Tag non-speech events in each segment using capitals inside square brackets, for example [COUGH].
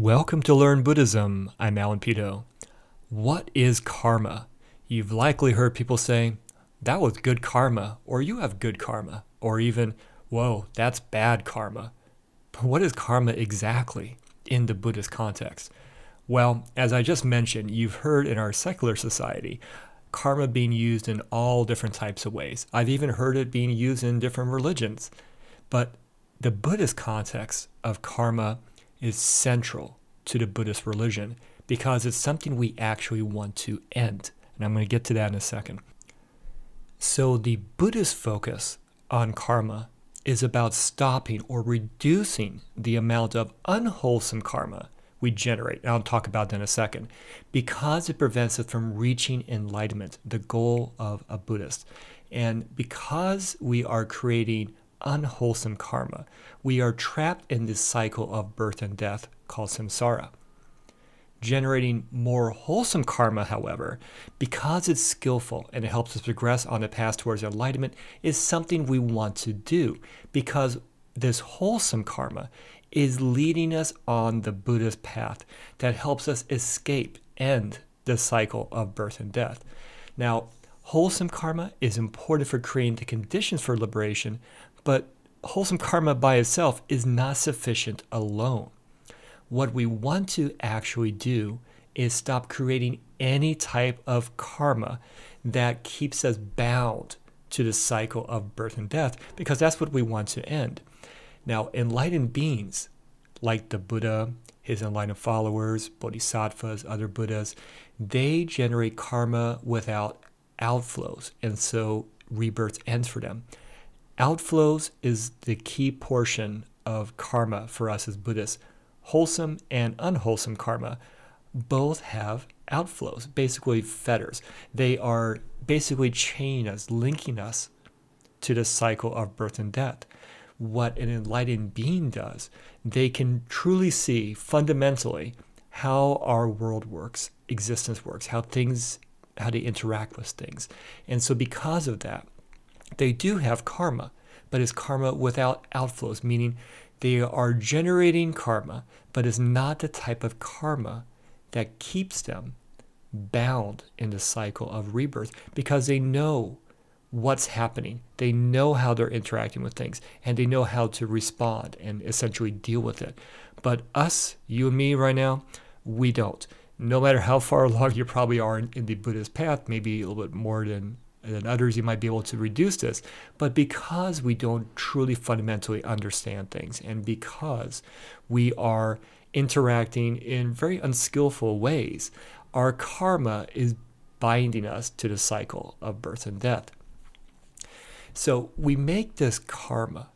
Welcome to Learn Buddhism. I'm Alan Peto. What is karma? You've likely heard people say, that was good karma, or you have good karma, or even, whoa, that's bad karma. But what is karma exactly in the Buddhist context? Well, as I just mentioned, you've heard in our secular society karma being used in all different types of ways. I've even heard it being used in different religions. But the Buddhist context of karma is central to the Buddhist religion because it's something we actually want to end. And I'm going to get to that in a second. So, the Buddhist focus on karma is about stopping or reducing the amount of unwholesome karma we generate. And I'll talk about that in a second. Because it prevents us from reaching enlightenment, the goal of a Buddhist. And because we are creating unwholesome karma. We are trapped in this cycle of birth and death called samsara. Generating more wholesome karma, however, because it's skillful and it helps us progress on the path towards enlightenment, is something we want to do because this wholesome karma is leading us on the Buddhist path that helps us escape, end the cycle of birth and death. Now, wholesome karma is important for creating the conditions for liberation, but wholesome karma by itself is not sufficient alone. What we want to actually do is stop creating any type of karma that keeps us bound to the cycle of birth and death, because that's what we want to end. Now, enlightened beings like the Buddha, his enlightened followers, bodhisattvas, other Buddhas, they generate karma without outflows, and so rebirth ends for them. Outflows is the key portion of karma for us as Buddhists. Wholesome and unwholesome karma both have outflows, basically fetters. They are basically chaining us, linking us to the cycle of birth and death. What an enlightened being does, they can truly see fundamentally how our world works, existence works, how things, how they interact with things. And so, because of that, they do have karma, but it's karma without outflows, meaning they are generating karma, but is not the type of karma that keeps them bound in the cycle of rebirth because they know what's happening. They know how they're interacting with things and they know how to respond and essentially deal with it. But us, you and me right now, we don't. No matter how far [LAUGHS] along you probably are in, in the Buddhist path, maybe a little bit more than than others, you might be able to reduce this. But because we don't truly fundamentally understand things, and because we are interacting in very unskillful ways, our karma is binding us to the cycle of birth and death. So we make this karma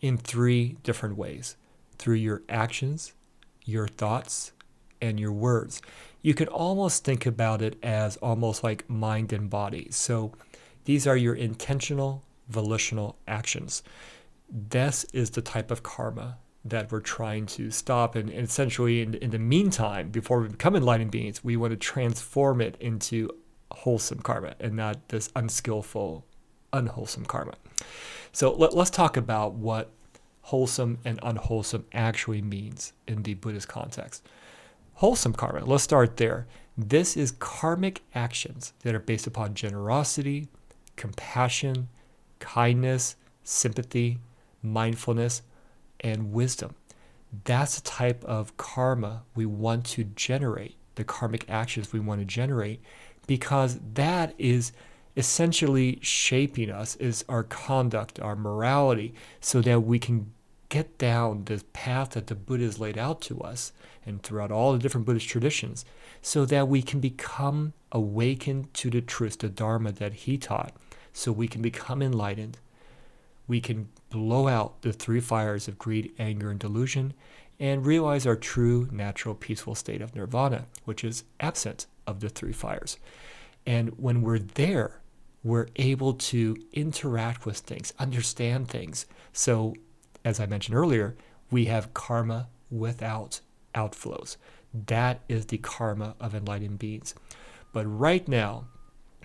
in three different ways through your actions, your thoughts, and your words you can almost think about it as almost like mind and body. So these are your intentional, volitional actions. This is the type of karma that we're trying to stop. And, essentially, in, in the meantime, before we become enlightened beings, we want to transform it into wholesome karma and not this unskillful, unwholesome karma. So let, let's talk about what wholesome and unwholesome actually means in the Buddhist context wholesome karma. Let's start there. This is karmic actions that are based upon generosity, compassion, kindness, sympathy, mindfulness, and wisdom. That's the type of karma we want to generate, the karmic actions we want to generate, because that is essentially shaping us, is our conduct, our morality, so that we can get down the path that the Buddha has laid out to us and throughout all the different Buddhist traditions so that we can become awakened to the truth, the Dharma that he taught, so we can become enlightened. We can blow out the three fires of greed, anger, and delusion and realize our true, natural, peaceful state of nirvana, which is absent of the three fires. And when we're there, we're able to interact with things, understand things. So as I mentioned earlier, we have karma without outflows. That is the karma of enlightened beings. But right now,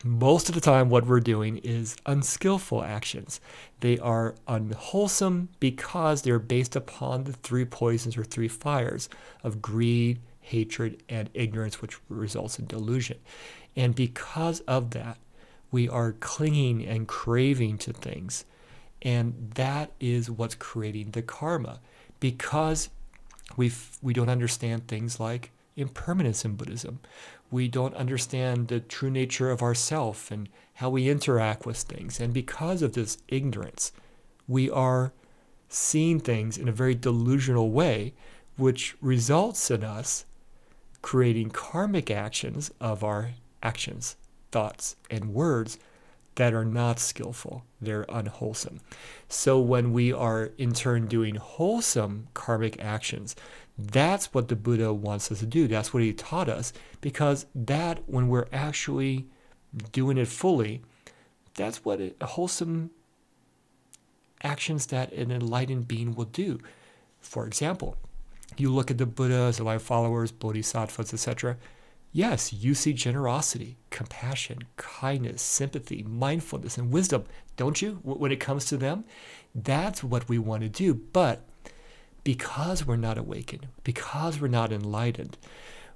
most of the time what we're doing is unskillful actions. They are unwholesome because they're based upon the three poisons or three fires of greed, hatred, and ignorance, which results in delusion. And because of that, we are clinging and craving to things. And that is what's creating the karma. Because we we don't understand things like impermanence in Buddhism. We don't understand the true nature of ourself and how we interact with things. And because of this ignorance, we are seeing things in a very delusional way, which results in us creating karmic actions of our actions, thoughts, and words that are not skillful. They're unwholesome. So when we are in turn doing wholesome karmic actions, that's what the Buddha wants us to do. That's what he taught us. Because that, when we're actually doing it fully, that's what a wholesome actions that an enlightened being will do. For example, you look at the Buddhas, the life followers, bodhisattvas, etc. Yes, you see generosity, compassion, kindness, sympathy, mindfulness, and wisdom, don't you? When it comes to them, that's what we want to do. But because we're not awakened, because we're not enlightened,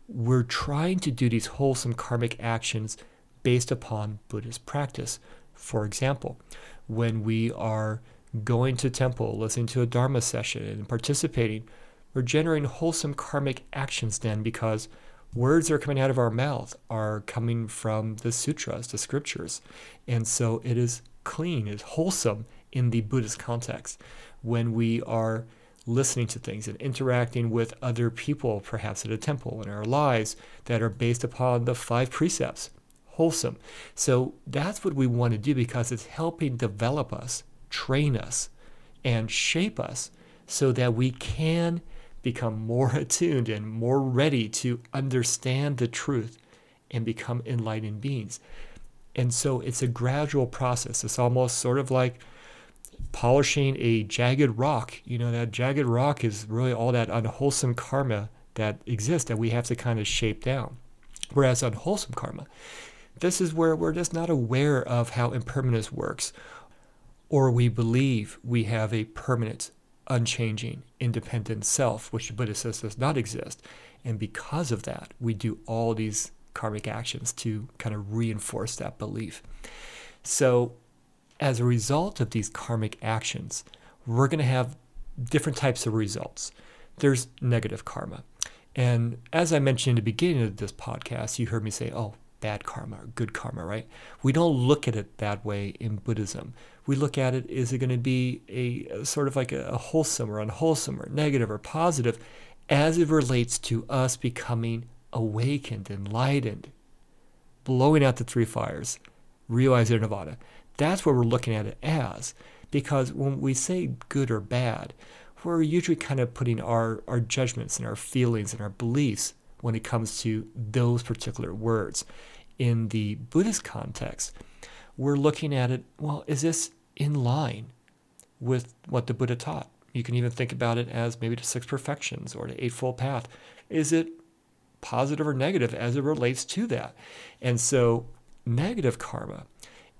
we're trying to do these wholesome karmic actions based upon Buddhist practice. For example, when we are going to temple, listening to a Dharma session, and participating, we're generating wholesome karmic actions then because words that are coming out of our mouth are coming from the sutras, the scriptures. And so it is clean, it's wholesome in the Buddhist context. When we are listening to things and interacting with other people, perhaps at a temple in our lives, that are based upon the five precepts. Wholesome. So that's what we want to do because it's helping develop us, train us, and shape us so that we can become more [LAUGHS] attuned and more ready to understand the truth and become enlightened beings. And so it's a gradual process. It's almost sort of like polishing a jagged rock. You know, that jagged rock is really all that unwholesome karma that exists that we have to kind of shape down. Whereas unwholesome karma, this is where we're just not aware of how impermanence works, or we believe we have a permanent, unchanging, independent self, which the Buddha says does not exist. And because of that, we do all these karmic actions to kind of reinforce that belief. So as a result of these karmic actions, we're going to have different types of results. There's negative karma. And as I mentioned in the beginning of this podcast, you heard me say, oh, bad karma or good karma, right? We don't look at it that way in Buddhism. We look at it, is it going to be a, a sort of like a, a wholesome or unwholesome or negative or positive as it relates to us becoming awakened, enlightened, blowing out the three fires, realizing nirvana. That's what we're looking at it as. Because when we say good or bad, we're usually kind of putting our, our judgments and our feelings and our beliefs when it comes to those particular words. In the Buddhist context, we're looking at it, well, is this in line with what the Buddha taught? You can even think about it as maybe the six perfections or the eightfold path. Is it positive or negative as it relates to that? And so, negative karma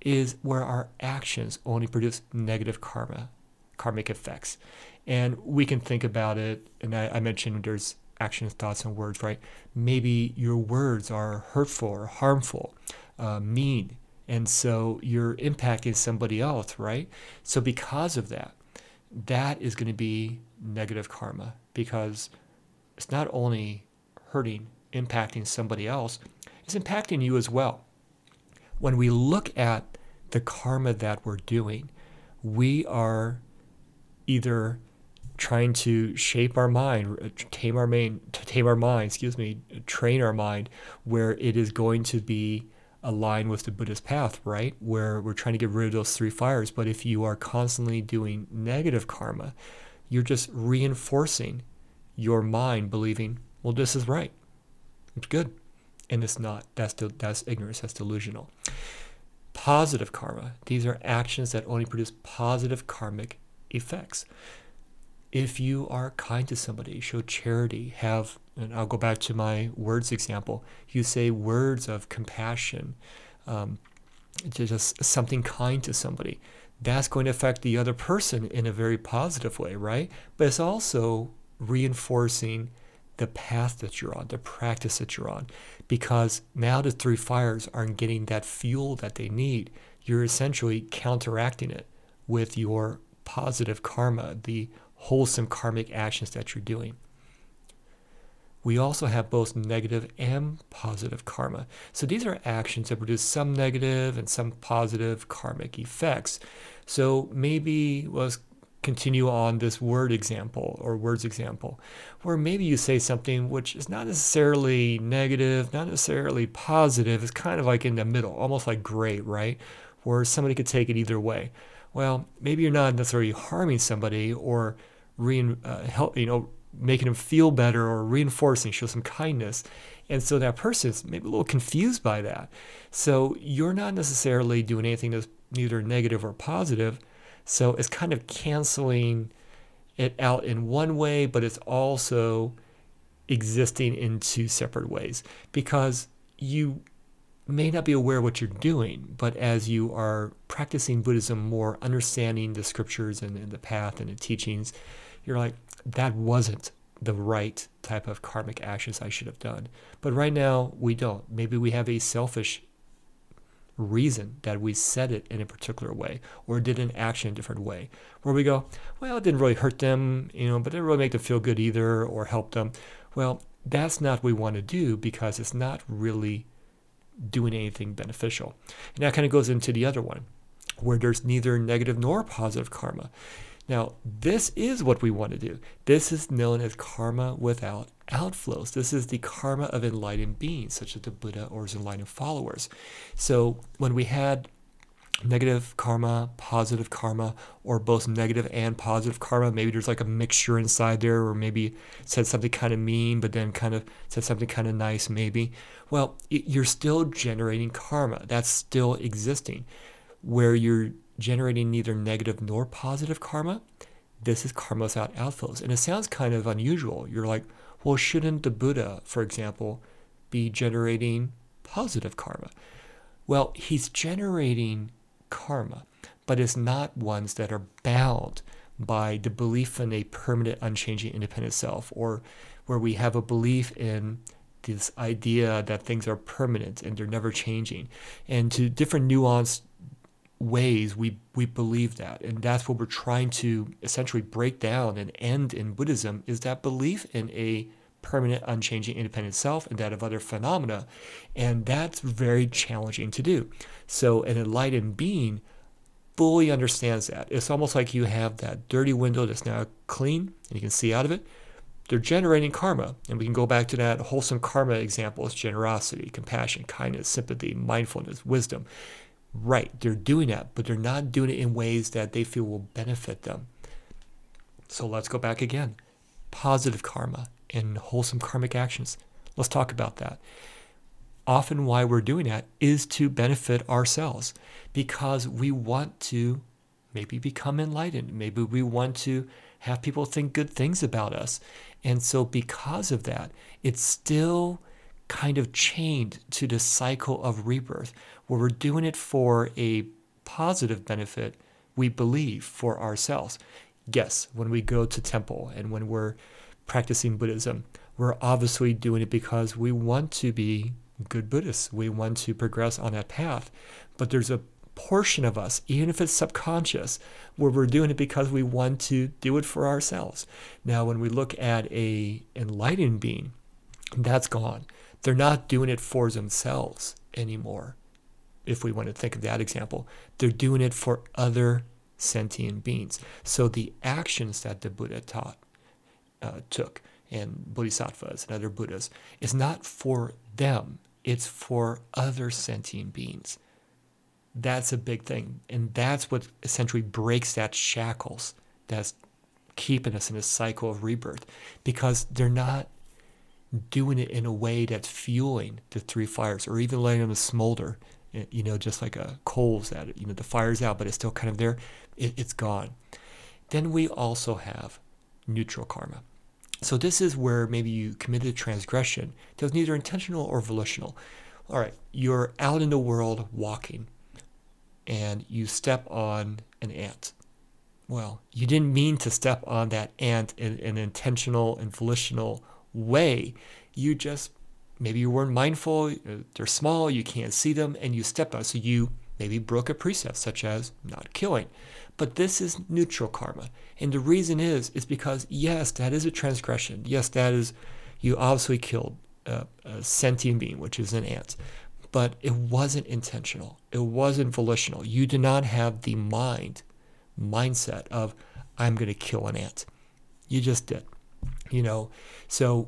is where our actions only produce negative karma, karmic effects. And we can think about it, and I, I mentioned there's actions, thoughts, and words, right? Maybe your words are hurtful or harmful, uh, mean, and so you're impacting somebody else, right? So because of that, that is going to be negative karma because it's not only hurting, impacting somebody else, it's impacting you as well. When we look at the karma that we're doing, we are either trying to shape our mind, uh, tame our mind, tame our mind, excuse me, train our mind where it is going to be aligned with the Buddhist path, right? Where we're trying to get rid of those three fires. But if you are constantly doing negative karma, you're just reinforcing your mind believing, well, this is right. It's good. And it's not. That's, that's ignorance. That's delusional positive karma. These are actions that only produce positive karmic effects. If you are kind to somebody, show charity, have, and I'll go back to my words example, you say words of compassion, um, just something kind to somebody, that's going to affect the other person in a very positive way, right? But it's also reinforcing the path that you're on, the practice that you're on, because now the three fires aren't getting that fuel that they need. You're essentially counteracting it with your positive karma, the wholesome karmic actions that you're doing. We also have both negative and positive karma. So these are actions that produce some negative and some positive karmic effects. So maybe let's continue on this word example or words example, where maybe you say something which is not necessarily negative, not necessarily positive. It's kind of like in the middle, almost like gray, right? Where somebody could take it either way well, maybe you're not necessarily harming somebody or rein, uh, help, you know, making them feel better or reinforcing, show some kindness. And so that person is maybe a little confused by that. So you're not necessarily doing anything that's neither negative or positive. So it's kind of canceling it out in one way, but it's also existing in two separate ways because you may not be aware what you're doing, but as you are practicing Buddhism more, understanding the scriptures and, and, the path and the teachings, you're like, that wasn't the right type of karmic actions I should have done. But right now, we don't. Maybe we have a selfish reason that we said it in a particular way or did an action a different way where we go well it didn't really hurt them you know but it didn't really make them feel good either or help them well that's not what we want to do because it's not really doing anything beneficial. And that kind of goes into the other one, where there's neither negative nor positive karma. Now, this is what we want to do. This is known as karma without outflows. This is the karma of enlightened beings, such as the Buddha or his enlightened followers. So, when we had negative karma, positive karma, or both negative and positive karma. Maybe there's like a mixture inside there, or maybe said something kind of mean, but then kind of said something kind of nice, maybe. Well, it, you're still generating karma. That's still existing. Where you're generating neither negative nor positive karma, this is karma without outflows. And it sounds kind of unusual. You're like, well, shouldn't the Buddha, for example, be generating positive karma? Well, he's generating karma, but it's not ones that are bound by the belief in a permanent, unchanging, independent self, or where we have a belief in this idea that things are permanent and they're never changing. And to different nuanced ways, we, we believe that. And that's what we're trying to essentially break down and end in Buddhism is that belief in a permanent, unchanging, independent self and that of other phenomena. And that's very challenging to do. So an enlightened being fully understands that. It's almost like you have that dirty window that's now clean and you can see out of it. They're generating karma. And we can go back to that wholesome karma example as generosity, compassion, kindness, sympathy, mindfulness, wisdom. Right, they're doing that, but they're not doing it in ways that they feel will benefit them. So let's go back again. Positive karma and wholesome karmic actions. Let's talk about that often why we're doing that is to benefit ourselves because we want to maybe become enlightened. Maybe we want to have people think good things about us. And so, because of that, it's still kind of chained to the cycle of rebirth where we're doing it for a positive benefit, we believe, for ourselves. Yes, when we go to temple and when we're practicing Buddhism, we're obviously doing it because we want to be good Buddhists. We want to progress on that path. But there's a portion of us, even if it's subconscious, where we're doing it because we want to do it for ourselves. Now, when we look at a enlightened being, that's gone. They're not doing it for themselves anymore. If we want to think of that example, they're doing it for other sentient beings. So the actions that the Buddha taught, uh, took, and bodhisattvas and other Buddhas, is not for them it's for other sentient beings. That's a big thing. And that's what essentially breaks that shackles that's keeping us in a cycle of rebirth because they're not doing it in a way that's fueling the three fires or even letting them smolder, Eh, you know, just like a coals that, you know, the fire's out, but it's still kind of there. It, it's gone. Then we also have neutral karma. So this is where maybe you committed a transgression that was neither intentional or volitional. All right, you're out in the world walking, and you step on an ant. Well, you didn't mean to step on that ant in, in an intentional and volitional way. You just, maybe you weren't mindful, uh, they're small, you can't see them, and you stepped on. So you maybe broke a precept, such as not killing. But this is neutral karma. And the reason is, is because, yes, that is a transgression. Yes, that is, you obviously killed a, a sentient being, which is an ant. But it wasn't intentional. It wasn't volitional. You did not have the mind, mindset of, I'm going to kill an ant. You just did. You know, so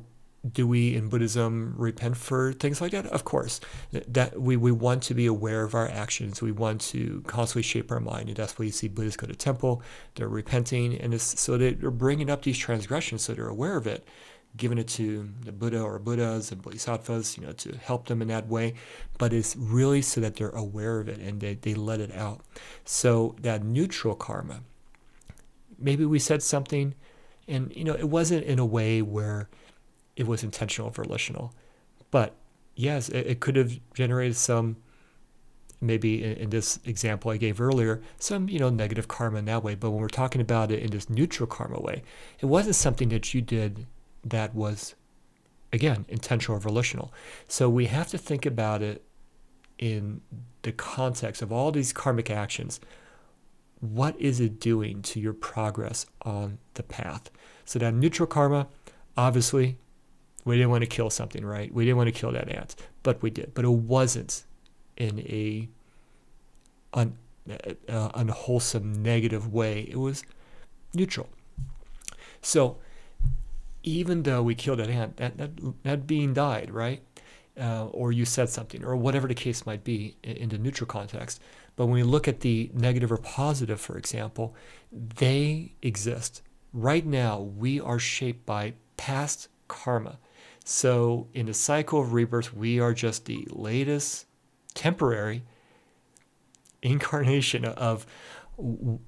do we in Buddhism repent for things like that? Of course. That we, we want to be aware of our actions. We want to constantly shape our mind. And that's why you see Buddhists go to temple. They're repenting. And so they're bringing up these transgressions so they're aware of it, giving it to the Buddha or Buddhas and Bodhisattvas, you know, to help them in that way. But it's really so that they're aware of it and they, they let it out. So that neutral karma, maybe we said something and, you know, it wasn't in a way where – it was intentional volitional. But yes, it, it could have generated some maybe in, in, this example I gave earlier, some you know negative karma in that way. But when we're talking about it in this neutral karma way, it wasn't something that you did that was again intentional or volitional. So we have to think about it in the context of all these karmic actions. What is it doing to your progress on the path? So that neutral karma, obviously, we didn't want to kill something, right? We didn't want to kill that ant, but we did. But it wasn't in a un, uh, unwholesome, negative way. It was neutral. So even though we killed that ant, that, that, that being died, right? Uh, or you said something, or whatever the case might be in, in the neutral context. But when we look at the negative or positive, for example, they exist. Right now, we are shaped by past karma. So, in the cycle of rebirth, we are just the latest temporary incarnation of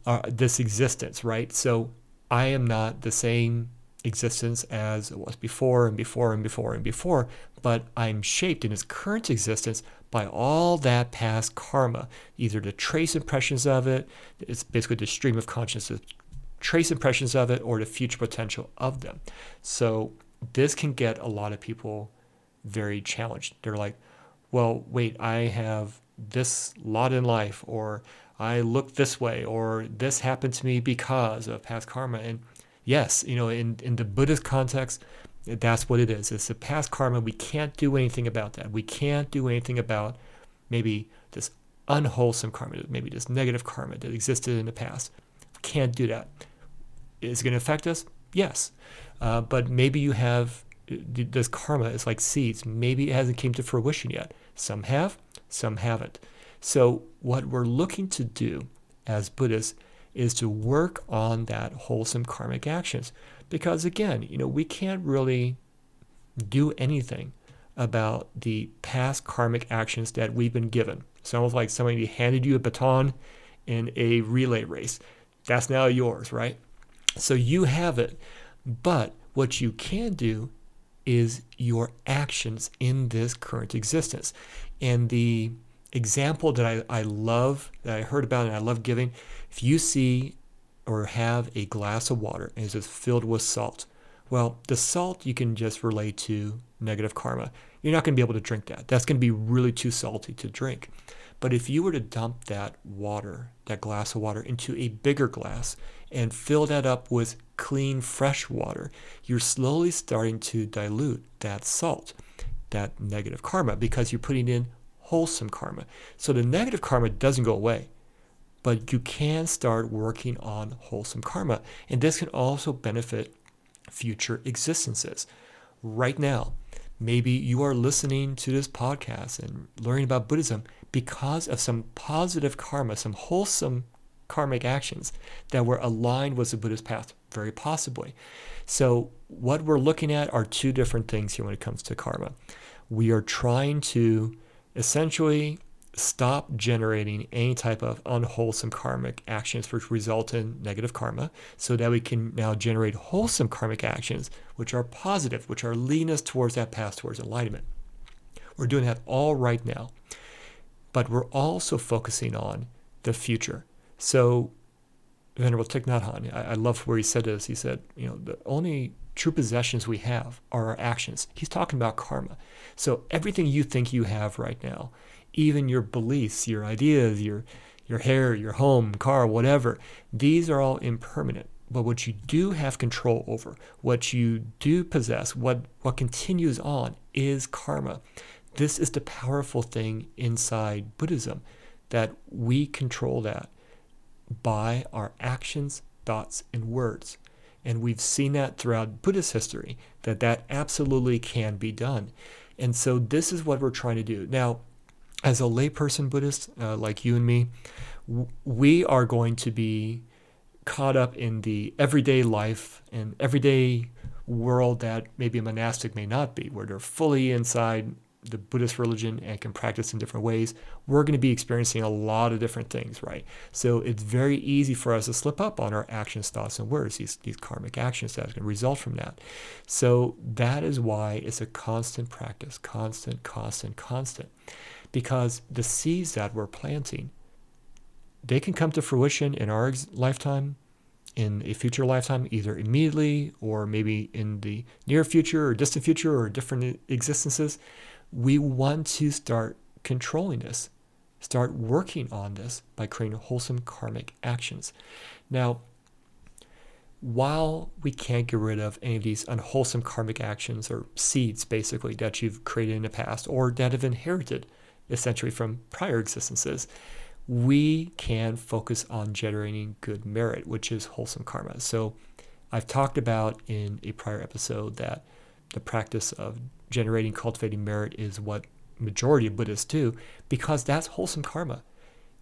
uh, this existence, right? So, I am not the same existence as it was before and before and before and before, but I'm shaped in its current existence by all that past karma, either the trace impressions of it, it's basically the stream of consciousness, trace impressions of it, or the future potential of them. So this can get a lot of people very challenged. They're like, well, wait, I have this lot in life, or I look this way, or this happened to me because of past karma. And yes, you know, in, in the Buddhist context, that's what it is. It's the past karma. We can't do anything about that. We can't do anything about maybe this unwholesome karma, maybe this negative karma that existed in the past. Can't do that. Is it going to affect us? Yes. Uh, but maybe you have this karma is like seeds. Maybe it hasn't came to fruition yet. Some have, some haven't. So what we're looking to do as Buddhists is to work on that wholesome karmic actions. Because again, you know, we can't really do anything about the past karmic actions that we've been given. It's almost like somebody handed you a baton in a relay race. That's now yours, right? So you have it. But what you can do is your actions in this current existence. And the example that I, I love, that I heard about and I love giving, if you see or have a glass of water and it's filled with salt, well, the salt you can just relate to negative karma. You're not going to be able to drink that. That's going to be really too salty to drink. But if you were to dump that water, that glass of water, into a bigger glass and fill that up with clean, fresh water, you're slowly starting to dilute that salt, that negative karma, because you're putting in wholesome karma. So the negative karma doesn't go away, but you can start working on wholesome karma. And this can also benefit future existences. Right now, maybe you are listening to this podcast and learning about Buddhism because of some positive karma, some wholesome karmic actions that were aligned with the Buddhist path, very possibly. So, what we're looking at are two different things here when it comes to karma. We are trying to essentially stop generating any type of unwholesome karmic actions which result in negative karma so that we can now generate wholesome karmic actions which are positive, which are leading us towards that path towards enlightenment. We're doing that all right now. But we're also focusing on the future. So, Venerable Thich Nhat Hanh, I, I love where he said this. He said, you know, the only true possessions we have are our actions. He's talking about karma. So everything you think you have right now, even your beliefs, your ideas, your your hair, your home, car, whatever, these are all impermanent. But what you do have control over, what you do possess, what what continues on is karma. This is the powerful thing inside Buddhism that we control that by our actions, thoughts, and words. And we've seen that throughout Buddhist history that that absolutely can be done. And so this is what we're trying to do. Now, as a layperson Buddhist uh, like you and me, we are going to be caught up in the everyday life and everyday world that maybe a monastic may not be, where they're fully inside the Buddhist religion and can practice in different ways, we're going to be experiencing a lot of different things, right? So it's very easy for us to slip up on our actions, thoughts, and words, these, these karmic actions that can result from that. So that is why it's a constant practice, constant, constant, constant. Because the seeds that we're planting, they can come to fruition in our lifetime, in a future lifetime, either immediately or maybe in the near future or distant future or different existences we want to start controlling this, start working on this by creating wholesome karmic actions. Now, while we can't get rid of any of these unwholesome karmic actions or seeds, basically, that you've created in the past or that have inherited essentially from prior existences, we can focus on generating good merit, which is wholesome karma. So, I've talked about in a prior episode that the practice of generating, cultivating merit is what majority of Buddhists do because that's wholesome karma.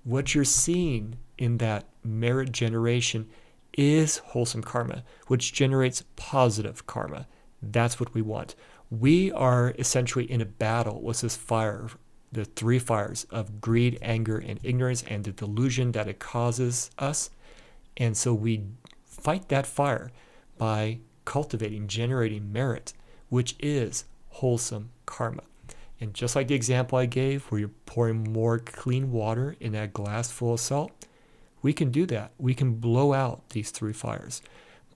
What you're seeing in that merit generation is wholesome karma, which generates positive karma. That's what we want. We are essentially in a battle with this fire, the three fires of greed, anger, and ignorance, and the delusion that it causes us. And so we fight that fire by cultivating, generating merit, which is wholesome karma. And just like the example I gave, where you're pouring more clean water in that glass full of salt, we can do that. We can blow out these three fires.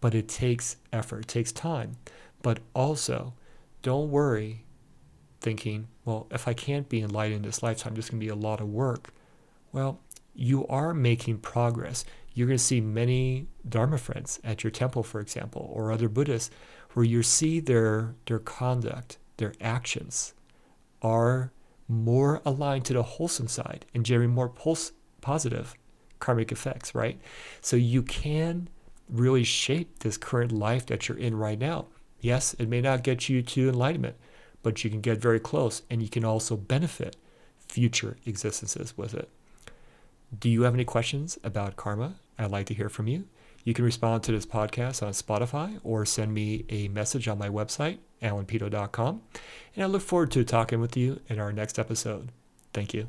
But it takes effort, it takes time. But also, don't worry thinking, well, if I can't be enlightened this lifetime, this can be a lot of work. Well, you are making progress. You're going to see many Dharma friends at your temple, for example, or other Buddhists, where you see their, their conduct their actions are more aligned to the wholesome side and generating more pulse positive karmic effects, right? So you can really shape this current life that you're in right now. Yes, it may not get you to enlightenment, but you can get very close and you can also benefit future existences with it. Do you have any questions about karma? I'd like to hear from you. You can respond to this podcast on Spotify or send me a message on my website, alanpeto.com. And I look forward to talking with you in our next episode. Thank you.